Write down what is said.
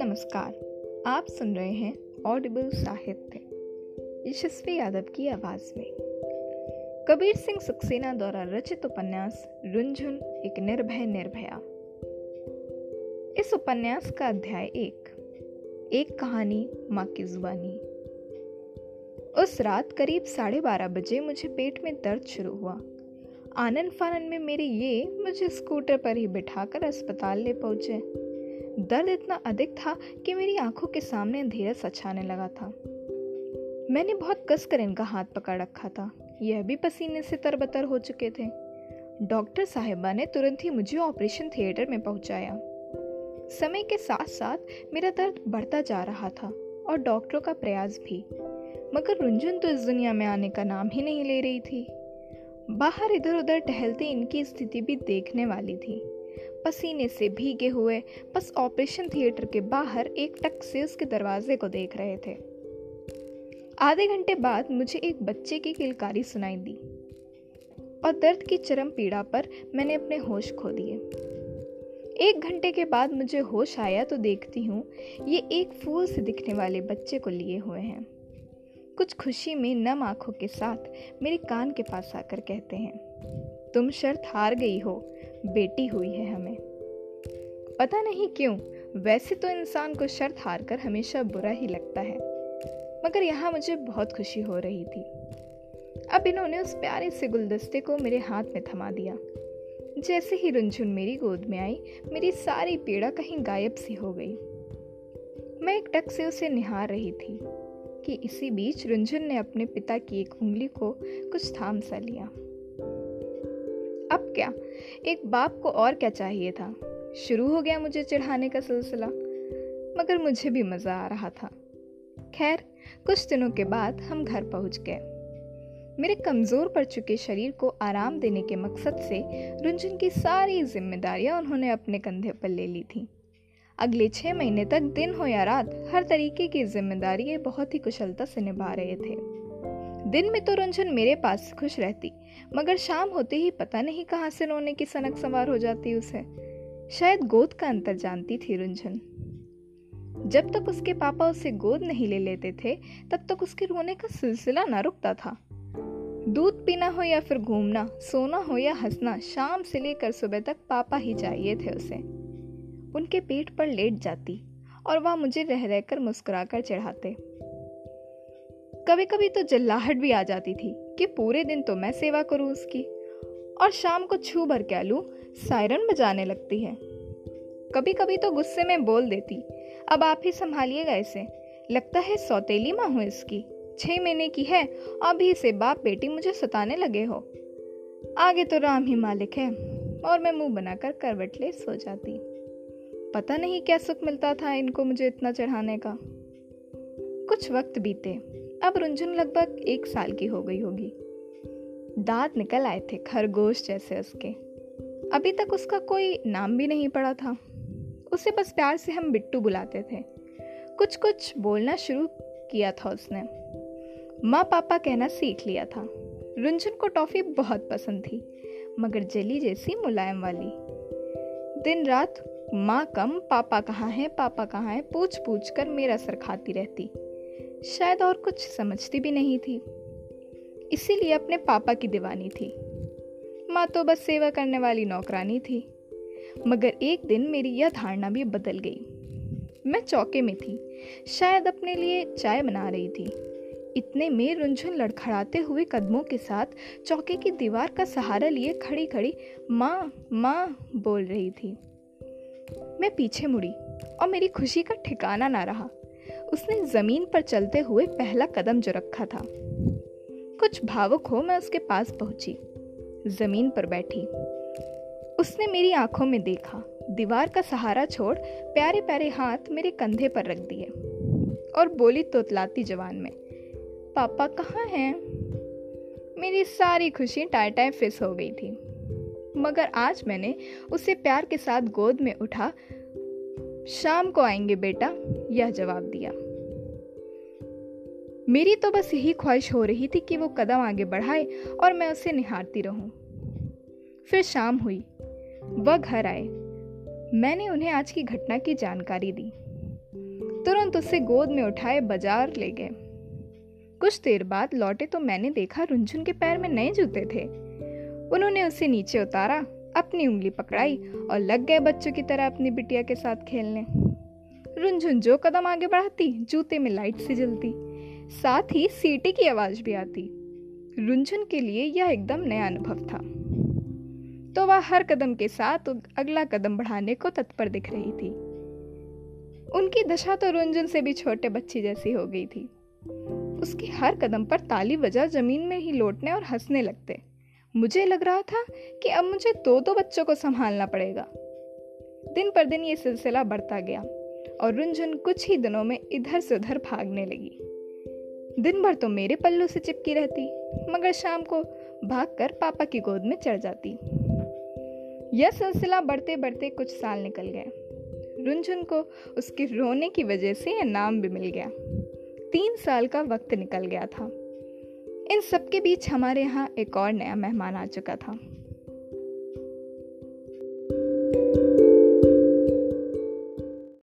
नमस्कार, आप सुन रहे हैं ऑडिबल साहित्य, यशस्वी यादव की आवाज़ में। कबीर सिंह सक्सेना द्वारा रचित उपन्यास रुंझुन एक निर्भय निर्भया। इस उपन्यास का अध्याय एक एक कहानी माँ की जुबानी। उस रात करीब साढ़े बारह बजे मुझे पेट में दर्द शुरू हुआ। आनंद फानन में मेरे ये मुझे स्कूटर पर ही बिठाकर अस्पताल ले पहुँचे। दर्द इतना अधिक था कि मेरी आँखों के सामने अंधेरा सछाने लगा था। मैंने बहुत कसकर इनका हाथ पकड़ रखा था। यह भी पसीने से तरबतर हो चुके थे। डॉक्टर साहिबा ने तुरंत ही मुझे ऑपरेशन थिएटर में पहुँचाया। समय के साथ साथ मेरा दर्द बढ़ता जा रहा था और डॉक्टरों का प्रयास भी। मगर रुंझुन तो इस दुनिया में आने का नाम ही नहीं ले रही थी। बाहर इधर उधर टहलते इनकी स्थिति भी देखने वाली थी। पसीने से भीगे हुए, बस ऑपरेशन थिएटर के बाहर एक टक से उसके दरवाजे को देख रहे थे। आधे घंटे बाद मुझे एक बच्चे की किलकारी सुनाई दी। और दर्द की चरम पीड़ा पर मैंने अपने होश खो दिए। एक घंटे के बाद मुझे होश आया तो देखती हूँ, ये एक फूल से दिखने वाले बच्चे को लिए हुए हैं। कुछ खुशी में नम आँखों के साथ मेरे कान के पास आकर कहते हैं, तुम शर्त हार गई हो, बेटी हुई है हमें। पता नहीं क्यों, वैसे तो इंसान को शर्त हार कर हमेशा बुरा ही लगता है। मगर यहाँ मुझे बहुत खुशी हो रही थी। अब इन्होंने उस प्यारे से गुलदस्ते को मेरे हाथ में थमा दिया। जैसे ही रुंझुन मेरी गोद में आई, मेरी सारी पीड़ा कहीं गायब सी हो गई। मैं एक टक से उसे निहार रही थी। कि इसी बीच रुंझुन ने अपने पिता की एक उंगली को कुछ थाम सा लिया। अब क्या? एक बाप को और क्या चाहिए था? शुरू हो गया मुझे चढ़ाने का सिलसिला, मगर मुझे भी मज़ा आ रहा था। खैर, कुछ दिनों के बाद हम घर पहुँच गए। मेरे कमज़ोर पड़ चुके शरीर को आराम देने के मकसद से रुंझुन की सारी जिम्मेदारियाँ उन्होंने अपने कंधे पर ले ली थी। अगले छः महीने तक दिन हो या रात, हर तरीके की ज़िम्मेदारी बहुत ही कुशलता से निभा रहे थे। दिन में तो रंजन मेरे पास खुश रहती, मगर शाम होते ही पता नहीं कहाँ से रोने की सनक सवार हो जाती उसे। शायद गोद का अंतर जानती थी रुंझन जब तक उसके पापा उसे गोद नहीं ले लेते थे, तब तक उसके रोने का सिलसिला न रुकता था। दूध पीना हो या फिर घूमना, सोना हो या हंसना, शाम से लेकर सुबह तक पापा ही चाहिए थे उसे। उनके पेट पर लेट जाती और वह मुझे रह रहकर मुस्कुराकर चढ़ाते। कभी कभी तो जल्लाहट भी आ जाती थी कि पूरे दिन तो मैं सेवा करूँ उसकी और शाम को छू भर क्या लू सायरन बजाने लगती है। कभी कभी तो गुस्से में बोल देती, अब आप ही संभालिएगा इसे। लगता है सौतेली माँ हूँ इसकी। छह महीने की है अभी से बाप बेटी मुझे सताने लगे हो। आगे तो राम ही मालिक है और मैं मुँह बनाकर करवट ले सो जाती। पता नहीं क्या सुख मिलता था इनको मुझे इतना चढ़ाने का। कुछ वक्त बीते। अब रुंझुन लगभग एक साल की हो गई होगी। दांत निकल आए थे, खरगोश जैसे उसके। अभी तक उसका कोई नाम भी नहीं पड़ा था। उसे बस प्यार से हम बिट्टू बुलाते थे। कुछ कुछ बोलना शुरू किया था उसने। माँ पापा कहना सीख लिया था। रुंझुन को टॉफी बहुत पसंद थी, मगर जली जैसी मुलायम वाली। दिन रात माँ कम, पापा कहाँ है, पापा कहाँ है पूछ पूछ कर मेरा सर खाती रहती। शायद और कुछ समझती भी नहीं थी। इसीलिए अपने पापा की दीवानी थी। माँ तो बस सेवा करने वाली नौकरानी थी। मगर एक दिन मेरी यह धारणा भी बदल गई। मैं चौके में थी। शायद अपने लिए चाय बना रही थी। इतने में रुंझुन लड़खड़ाते हुए कदमों के साथ चौके की दीवार का सहारा लिए खड़ी खड़ी माँ माँ बोल रही थी। मैं पीछे मुड़ी और मेरी खुशी का ठिकाना ना रहा। उसने ज़मीन पर चलते हुए पहला कदम जो रखा था। कुछ भावुक हो मैं उसके पास पहुँची। ज़मीन पर बैठी। उसने मेरी आँखों में देखा। दीवार का सहारा छोड़ प्यारे प्यारे हाथ मेरे कंधे पर रख दिए और बोली तोतलाती जवान में, पापा कहाँ हैं? मेरी सारी खुशी टाई फिस हो गई थी। मगर आज मैंने उसे प्यार के साथ गोद में उठा। शाम को आएँगे बेटा, यह जवाब दिया। मेरी तो बस यही ख्वाहिश हो रही थी कि वो कदम आगे बढ़ाए और मैं उसे निहारती रहूँ। फिर शाम हुई, वह घर आए। मैंने उन्हें आज की घटना की जानकारी दी। तुरंत उसे गोद में उठाए, बाज़ार ले गए। कुछ देर बाद लौटे तो मैंने देखा रुंझुन के पैर में नए जूते थे। उन्होंने उसे नीचे उतारा, अपनी उंगली पकड़ाई और लग गए बच्चों की तरह अपनी बिटिया के साथ खेलने। रुंझुन जो कदम आगे बढ़ाती, जूते में लाइट से जलती, साथ ही सीटी की आवाज़ भी आती। रुंझुन के लिए यह एकदम नया अनुभव था। तो वह हर कदम के साथ अगला कदम बढ़ाने को तत्पर दिख रही थी। उनकी दशा तो रुंझुन से भी छोटे बच्ची जैसी हो गई थी। उसकी हर कदम पर ताली बजा ज़मीन में ही लौटने और हंसने लगते। मुझे लग रहा था कि अब मुझे दो दो बच्चों को संभालना पड़ेगा। दिन पर दिन ये सिलसिला बढ़ता गया और रुंझुन कुछ ही दिनों में इधर से उधर भागने लगी। दिन भर तो मेरे पल्लू से चिपकी रहती, मगर शाम को भागकर पापा की गोद में चढ़ जाती। यह सिलसिला बढ़ते बढ़ते कुछ साल निकल गए। रुंझुन को उसके रोने की वजह से यह नाम भी मिल गया। तीन साल का वक्त निकल गया था। इन सबके बीच हमारे यहाँ एक और नया मेहमान आ चुका था।